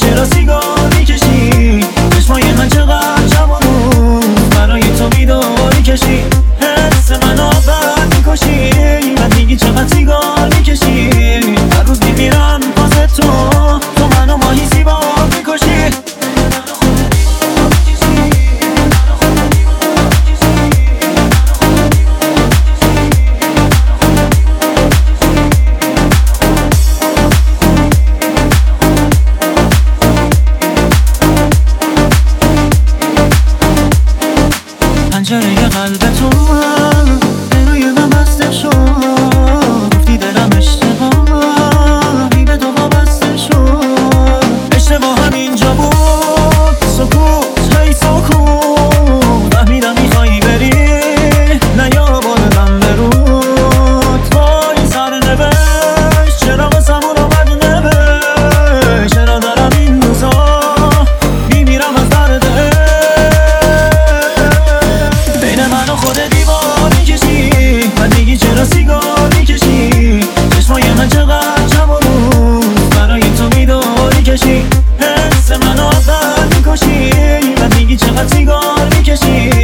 Sinceros تو من دلوی من بسته شد. زندگی چقدر سیگار می‌کشی؟